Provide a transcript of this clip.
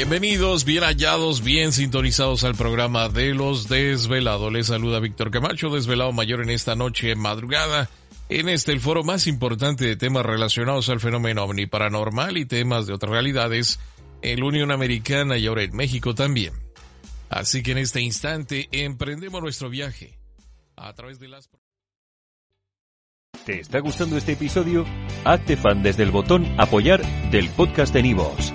Bienvenidos, bien hallados, bien sintonizados al programa de los desvelados. Les saluda Víctor Camacho, desvelado mayor en esta noche madrugada. En este el foro más importante de temas relacionados al fenómeno ovni paranormal y temas de otras realidades en la Unión Americana y ahora en México también. Así que en este instante emprendemos nuestro viaje a través de las... ¿Te está gustando este episodio? Hazte fan desde el botón apoyar del podcast de Nivos.